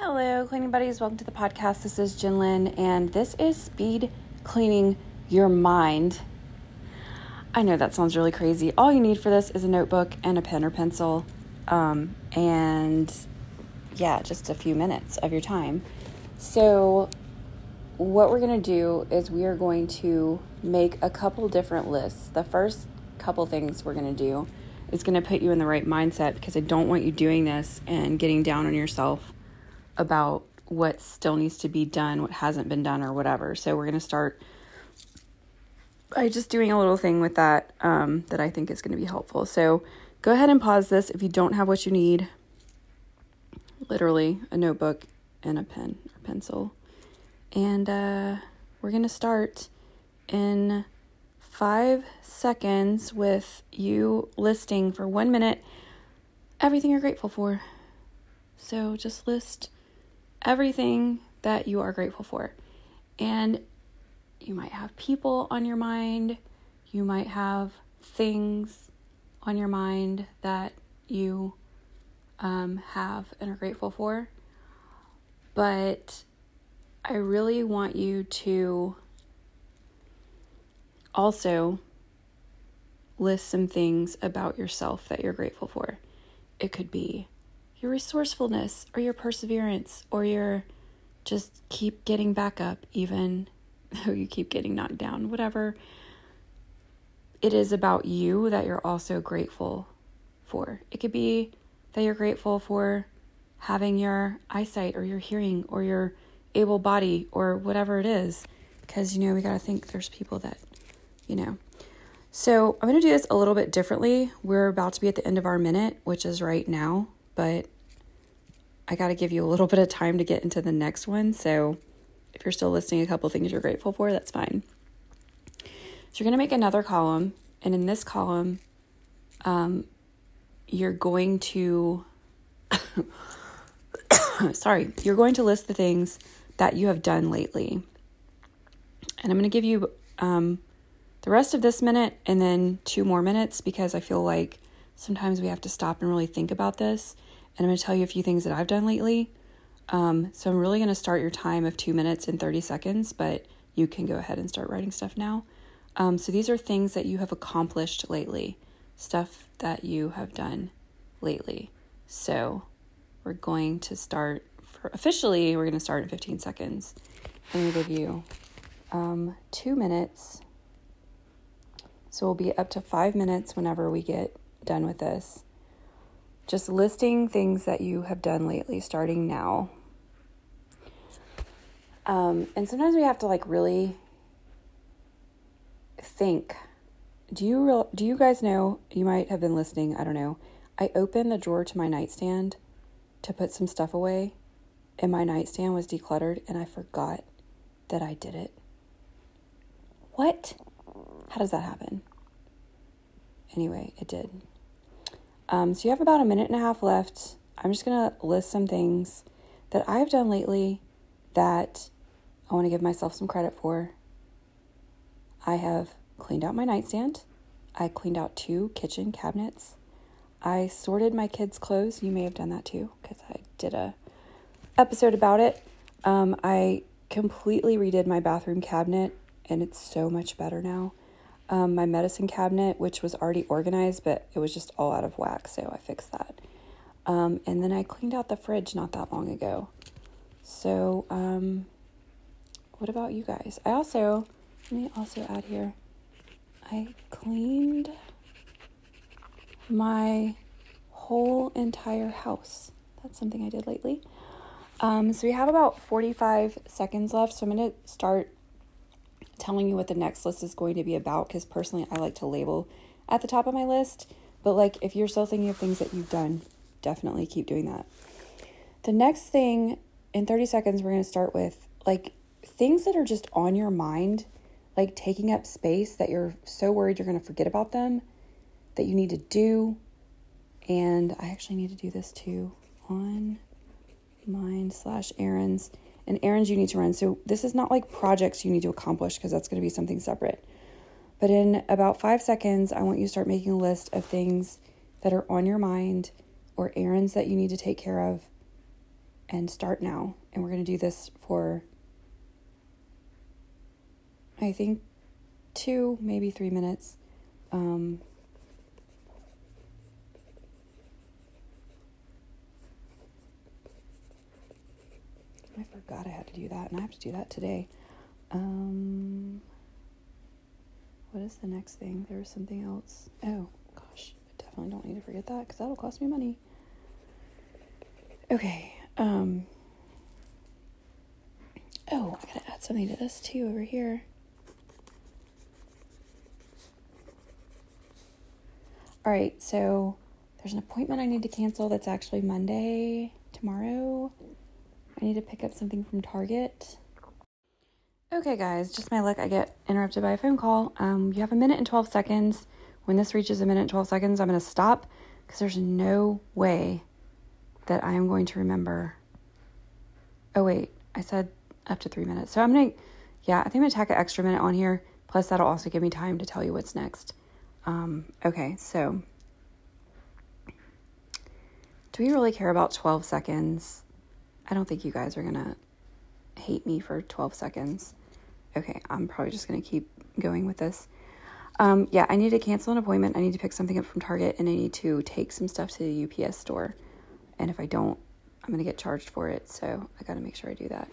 Hello, cleaning buddies. Welcome to the podcast. This is Jinlin, and this is speed cleaning your mind. I know that sounds really crazy. All you need for this is a notebook and a pen or pencil, um, and yeah, just a few minutes of your time. So, what we're going to do is we are going to make a couple different lists. The first couple things we're going to do is going to put you in the right mindset because I don't want you doing this and getting down on yourself about what still needs to be done, what hasn't been done, or whatever. So we're going to start by just doing a little thing with that um, that I think is going to be helpful. So go ahead and pause this if you don't have what you need. Literally, a notebook and a pen or pencil. And uh, we're going to start in five seconds with you listing for one minute everything you're grateful for. So just list everything that you are grateful for. And you might have people on your mind, you might have things on your mind that you um, have and are grateful for. But I really want you to also list some things about yourself that you're grateful for. It could be your resourcefulness or your perseverance or your just keep getting back up even though you keep getting knocked down, whatever it is about you that you're also grateful for. It could be that you're grateful for having your eyesight or your hearing or your able body or whatever it is because you know we got to think there's people that you know. So i'm going to do this a little bit differently. We're about to be at the end of our minute which is right now but I got to give you a little bit of time to get into the next one. So if you're still listing a couple things you're grateful for, that's fine. So you're going to make another column, and in this column, um, you're going to, sorry, you're going to list the things that you have done lately. And I'm going to give you um, the rest of this minute and then two more minutes because I feel like sometimes we have to stop and really think about this and I'm going to tell you a few things that I've done lately. Um, so I'm really going to start your time of two minutes and 30 seconds, but you can go ahead and start writing stuff now. Um, so these are things that you have accomplished lately, stuff that you have done lately. So we're going to start for officially, we're going to start in 15 seconds. I'm going to give you um, two minutes. So we'll be up to five minutes whenever we get done with this just listing things that you have done lately, starting now. Um, and sometimes we have to like really think. Do you real, do you guys know? You might have been listening. I don't know. I opened the drawer to my nightstand to put some stuff away, and my nightstand was decluttered, and I forgot that I did it. What? How does that happen? Anyway, it did. Um, so you have about a minute and a half left. I'm just going to list some things that I've done lately that I want to give myself some credit for. I have cleaned out my nightstand. I cleaned out two kitchen cabinets. I sorted my kids' clothes. You may have done that too because I did a episode about it. Um, I completely redid my bathroom cabinet and it's so much better now um, my medicine cabinet, which was already organized, but it was just all out of whack, so I fixed that. Um, and then I cleaned out the fridge not that long ago. So, um, what about you guys? I also, let me also add here, I cleaned my whole entire house. That's something I did lately. Um, so we have about 45 seconds left, so I'm going to start telling you what the next list is going to be about because personally I like to label at the top of my list. But like if you're still thinking of things that you've done, definitely keep doing that. The next thing in 30 seconds, we're going to start with like things that are just on your mind, like taking up space that you're so worried you're going to forget about them that you need to do. And I actually need to do this too on mind slash errands and errands you need to run. So this is not like projects you need to accomplish because that's going to be something separate. But in about five seconds, I want you to start making a list of things that are on your mind or errands that you need to take care of and start now. And we're going to do this for, I think, two, maybe three minutes. Um, Forgot I had to do that, and I have to do that today. Um, what is the next thing? There was something else. Oh, gosh. I definitely don't need to forget that because that'll cost me money. Okay. Um, oh, I gotta add something to this too over here. All right, so there's an appointment I need to cancel that's actually Monday, tomorrow. I need to pick up something from Target. Okay, guys, just my luck. I get interrupted by a phone call. Um, you have a minute and 12 seconds. When this reaches a minute and 12 seconds, I'm going to stop because there's no way that I am going to remember. Oh, wait, I said up to three minutes. So I'm going to, yeah, I think I'm going to tack an extra minute on here. Plus, that'll also give me time to tell you what's next. Um, okay, so do we really care about 12 seconds? I don't think you guys are to hate me for 12 seconds. Okay, I'm probably just to keep going with this. Um, yeah, I need to cancel an appointment. I need to pick something up from Target and I need to take some stuff to the UPS store. And if I don't, I'm to get charged for it. So I got to make sure I do that.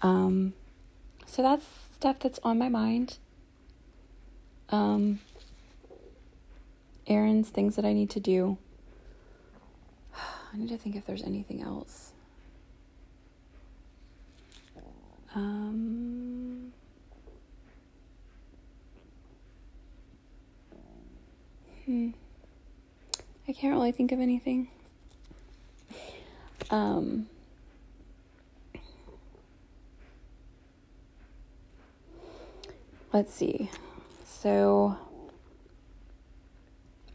Um, so that's stuff that's on my mind. Um, errands, things that I need to do. I need to think if there's anything else. Um, hmm. I can't really think of anything. Um, let's see. So,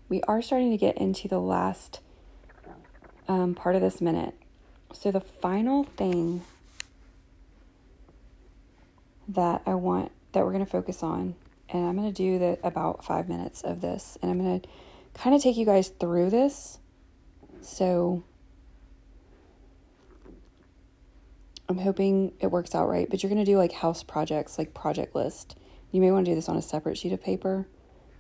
we are starting to get into the last um, part of this minute. So, the final thing that I want that we're going to focus on, and I'm going to do the about five minutes of this, and I'm going to kind of take you guys through this. So, I'm hoping it works out right, but you're going to do like house projects, like project list. You may want to do this on a separate sheet of paper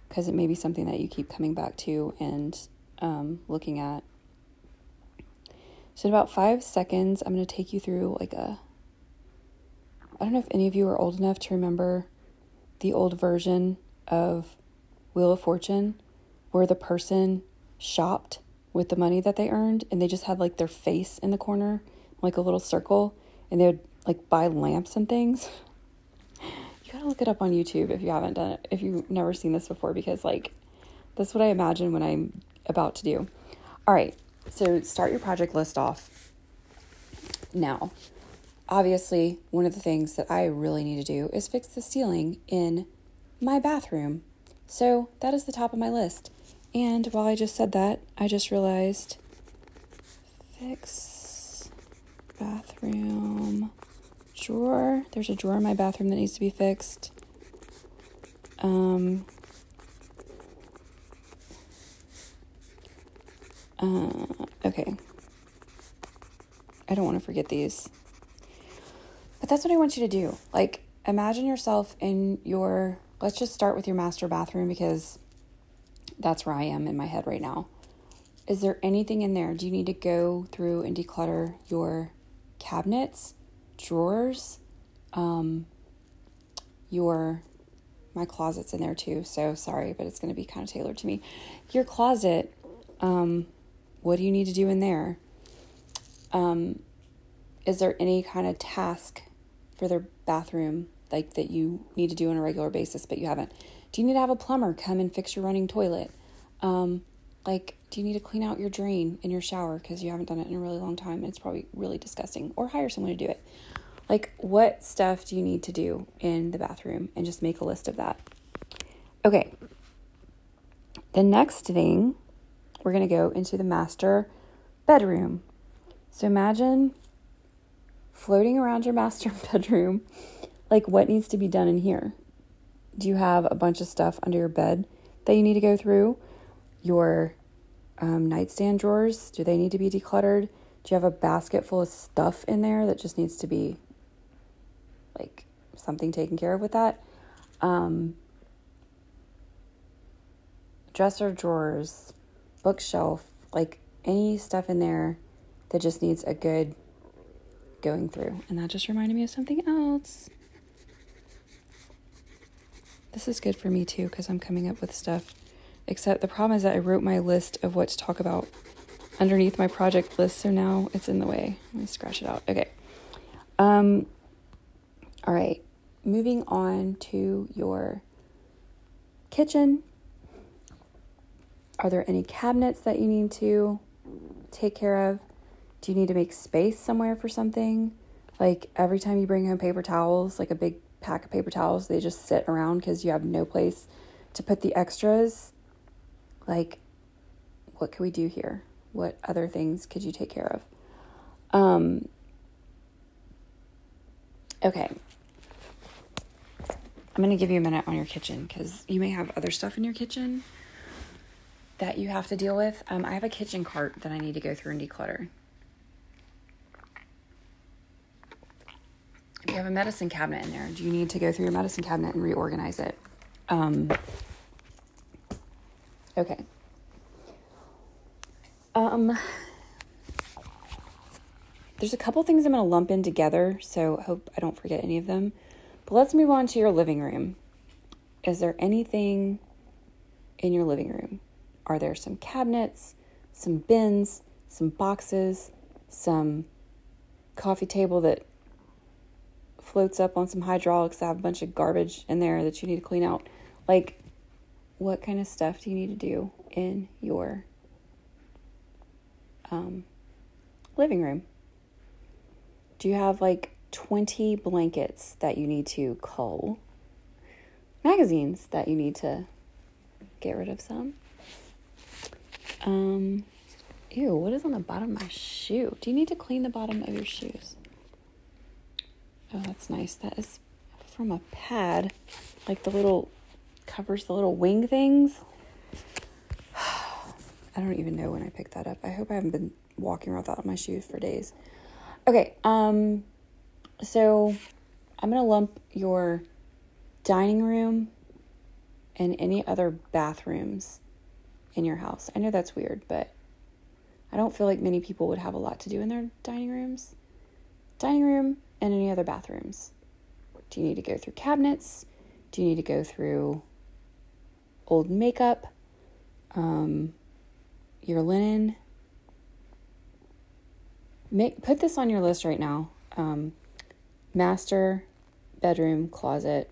because it may be something that you keep coming back to and um, looking at. So, in about five seconds, I'm going to take you through like a. I don't know if any of you are old enough to remember the old version of Wheel of Fortune where the person shopped with the money that they earned and they just had like their face in the corner, like a little circle, and they would like buy lamps and things. You gotta look it up on YouTube if you haven't done it, if you've never seen this before, because like that's what I imagine when I'm about to do. All right, so start your project list off. Now, obviously, one of the things that I really need to do is fix the ceiling in my bathroom. So that is the top of my list. And while I just said that, I just realized fix bathroom drawer. There's a drawer in my bathroom that needs to be fixed. Um, uh, okay. I don't want to forget these. But that's what I want you to do. Like, imagine yourself in your, let's just start with your master bathroom because that's where I am in my head right now. Is there anything in there? Do you need to go through and declutter your cabinets? drawers. Um, your my closet's in there too, so sorry, but it's going to be kind of tailored to me. Your closet, um, what do you need to do in there? Um, is there any kind of task for their bathroom like that you need to do on a regular basis but you haven't? Do you need to have a plumber come and fix your running toilet? Um, like, do you need to clean out your drain in your shower because you haven't done it in a really long time? It's probably really disgusting. Or hire someone to do it. Like, what stuff do you need to do in the bathroom? And just make a list of that. Okay. The next thing, we're going to go into the master bedroom. So imagine floating around your master bedroom. Like, what needs to be done in here? Do you have a bunch of stuff under your bed that you need to go through? Your um, nightstand drawers, do they need to be decluttered? Do you have a basket full of stuff in there that just needs to be like something taken care of with that? Um, dresser drawers, bookshelf, like any stuff in there that just needs a good going through. And that just reminded me of something else. This is good for me too because I'm coming up with stuff. Except the problem is that I wrote my list of what to talk about underneath my project list, so now it's in the way. Let me scratch it out. Okay. Um all right. Moving on to your kitchen. Are there any cabinets that you need to take care of? Do you need to make space somewhere for something? Like every time you bring home paper towels, like a big pack of paper towels, they just sit around because you have no place to put the extras. Like, what can we do here? What other things could you take care of? Um, okay. I'm going to give you a minute on your kitchen because you may have other stuff in your kitchen that you have to deal with. Um, I have a kitchen cart that I need to go through and declutter. You have a medicine cabinet in there, do you need to go through your medicine cabinet and reorganize it? Um, okay. Um, there's a couple things I'm going to lump in together, so I hope I don't forget any of them. But let's move on to your living room. Is there anything in your living room? Are there some cabinets, some bins, some boxes, some coffee table that floats up on some hydraulics that have a bunch of garbage in there that you need to clean out? Like, what kind of stuff do you need to do in your um, living room? Do you have like 20 blankets that you need to cull? Magazines that you need to get rid of some? Um, ew, what is on the bottom of my shoe? Do you need to clean the bottom of your shoes? Oh, that's nice. That is from a pad, like the little covers the little wing things. I don't even know when I picked that up. I hope I haven't been walking around without my shoes for days. Okay, um, so I'm gonna lump your dining room and any other bathrooms in your house. I know that's weird, but I don't feel like many people would have a lot to do in their dining rooms. Dining room and any other bathrooms. Do you need to go through cabinets? Do you need to go through old makeup? Um, your linen? Make put this on your list right now. Um, master bedroom closet.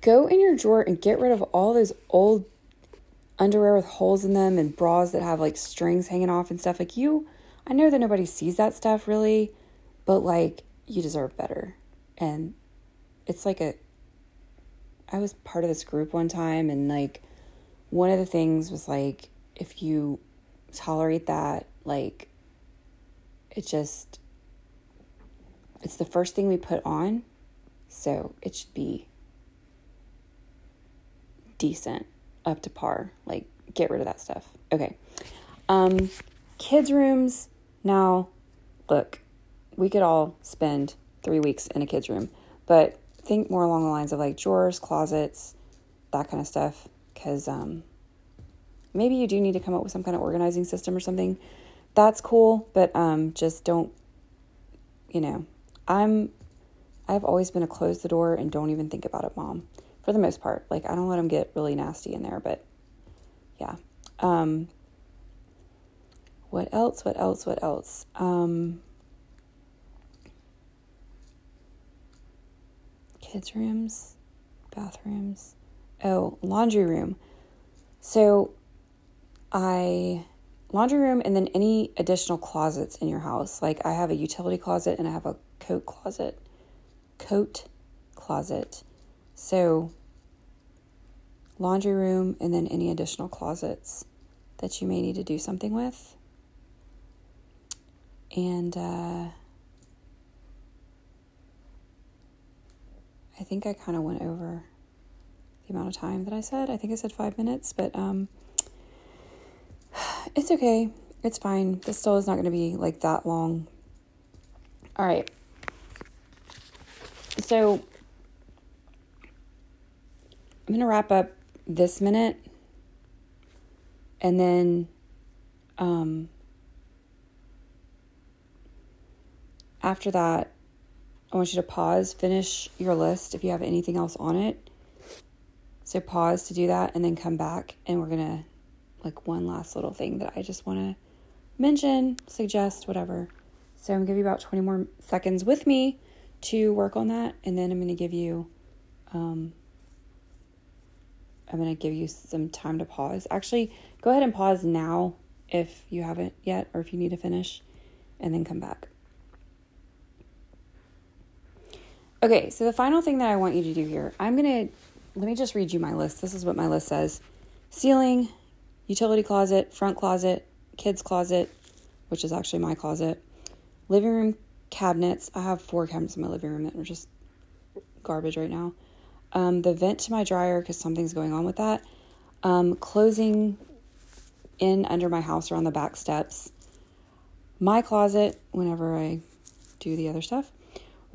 Go in your drawer and get rid of all those old underwear with holes in them and bras that have like strings hanging off and stuff. Like you, I know that nobody sees that stuff really, but like you deserve better. And it's like a I was part of this group one time and like one of the things was like if you tolerate that, like it just it's the first thing we put on, so it should be decent, up to par. Like get rid of that stuff. Okay. Um kids rooms. Now, look, we could all spend 3 weeks in a kids room, but think more along the lines of like drawers, closets, that kind of stuff cuz um maybe you do need to come up with some kind of organizing system or something. That's cool, but um just don't you know, I'm I've always been a close the door and don't even think about it, mom. For the most part, like I don't let them get really nasty in there, but yeah. Um what else? What else? What else? Um kids rooms, bathrooms. Oh, laundry room. So I laundry room and then any additional closets in your house. Like I have a utility closet and I have a coat closet. Coat closet. So, laundry room and then any additional closets that you may need to do something with. And uh, I think I kind of went over the amount of time that I said. I think I said five minutes, but um, it's okay. It's fine. This still is not going to be like that long. All right. So I'm going to wrap up this minute and then um after that I want you to pause, finish your list if you have anything else on it. So pause to do that and then come back and we're going to like one last little thing that I just want to mention, suggest, whatever. So I'm going to give you about 20 more seconds with me to work on that and then I'm going to give you um I'm going to give you some time to pause. Actually, go ahead and pause now if you haven't yet or if you need to finish and then come back. Okay, so the final thing that I want you to do here, I'm going to let me just read you my list. This is what my list says ceiling, utility closet, front closet, kids' closet, which is actually my closet, living room cabinets. I have four cabinets in my living room that are just garbage right now. Um, the vent to my dryer because something's going on with that. Um, closing in under my house around the back steps. My closet whenever I do the other stuff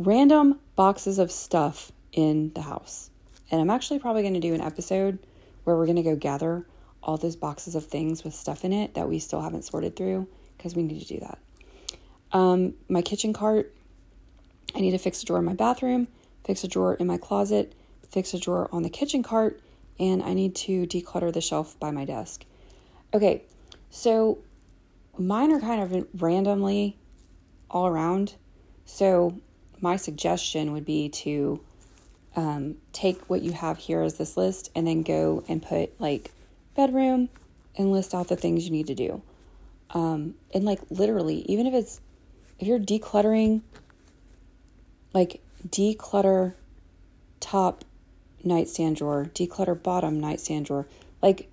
random boxes of stuff in the house. And I'm actually probably going to do an episode where we're going to go gather all those boxes of things with stuff in it that we still haven't sorted through because we need to do that. Um, my kitchen cart, I need to fix a drawer in my bathroom, fix a drawer in my closet, fix a drawer on the kitchen cart, and I need to declutter the shelf by my desk. Okay, so mine are kind of randomly all around. So my suggestion would be to um, take what you have here as this list and then go and put like bedroom and list out the things you need to do. Um, and like literally, even if it's if you're decluttering, like declutter top nightstand drawer, declutter bottom nightstand drawer, like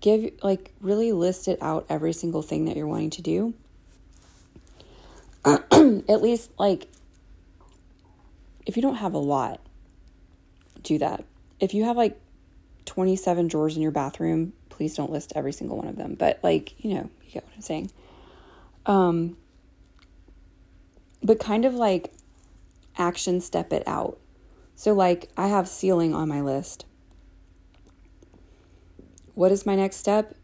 give like really list it out every single thing that you're wanting to do. At least like if you don't have a lot, do that. If you have like 27 drawers in your bathroom, please don't list every single one of them. But like, you know, you get what I'm saying. Um but kind of like action step it out. So like I have ceiling on my list. What is my next step?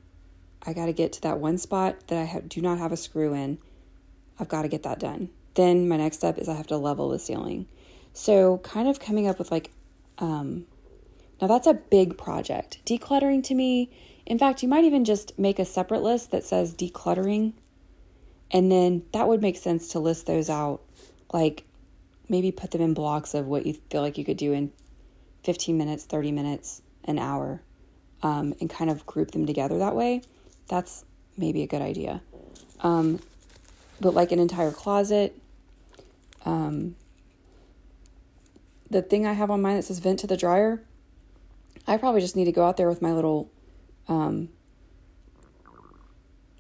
I got to get to that one spot that I do not have a screw in. I've got to get that done. Then my next step is I have to level the ceiling. So, kind of coming up with like, um, now that's a big project. Decluttering to me, in fact, you might even just make a separate list that says decluttering. And then that would make sense to list those out. Like maybe put them in blocks of what you feel like you could do in 15 minutes, 30 minutes, an hour, um, and kind of group them together that way. That's maybe a good idea. Um, but like an entire closet, um, the thing I have on mine that says vent to the dryer, I probably just need to go out there with my little um,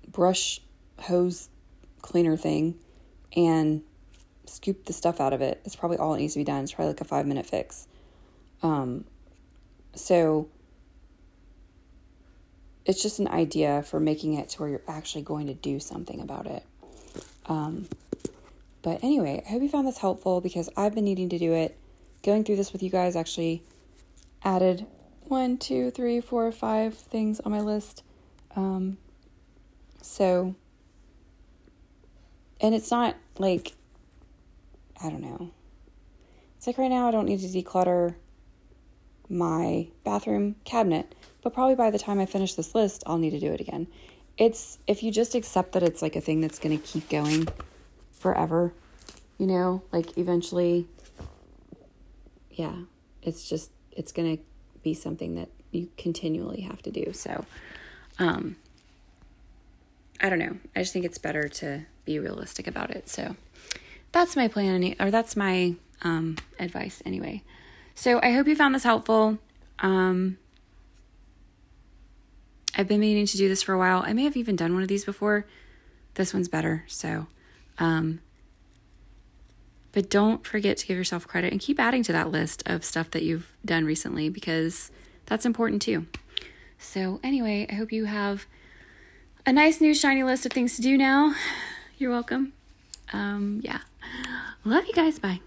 brush hose cleaner thing and scoop the stuff out of it. It's probably all it needs to be done. It's probably like a five minute fix. Um, so it's just an idea for making it to where you're actually going to do something about it. Um, but anyway, I hope you found this helpful because I've been needing to do it going through this with you guys actually added one, two, three, four, five things on my list. Um, so, and it's not like, I don't know. It's like right now I don't need to declutter my bathroom cabinet, but probably by the time I finish this list, I'll need to do it again. It's if you just accept that it's like a thing that's going to keep going forever, you know, like eventually yeah, it's just it's going to be something that you continually have to do. So, um I don't know. I just think it's better to be realistic about it. So, that's my plan or that's my um advice anyway. So, I hope you found this helpful. Um I've been meaning to do this for a while. I may have even done one of these before. This one's better. So, um but don't forget to give yourself credit and keep adding to that list of stuff that you've done recently because that's important too. So, anyway, I hope you have a nice new shiny list of things to do now. You're welcome. Um, yeah. Love you guys. Bye.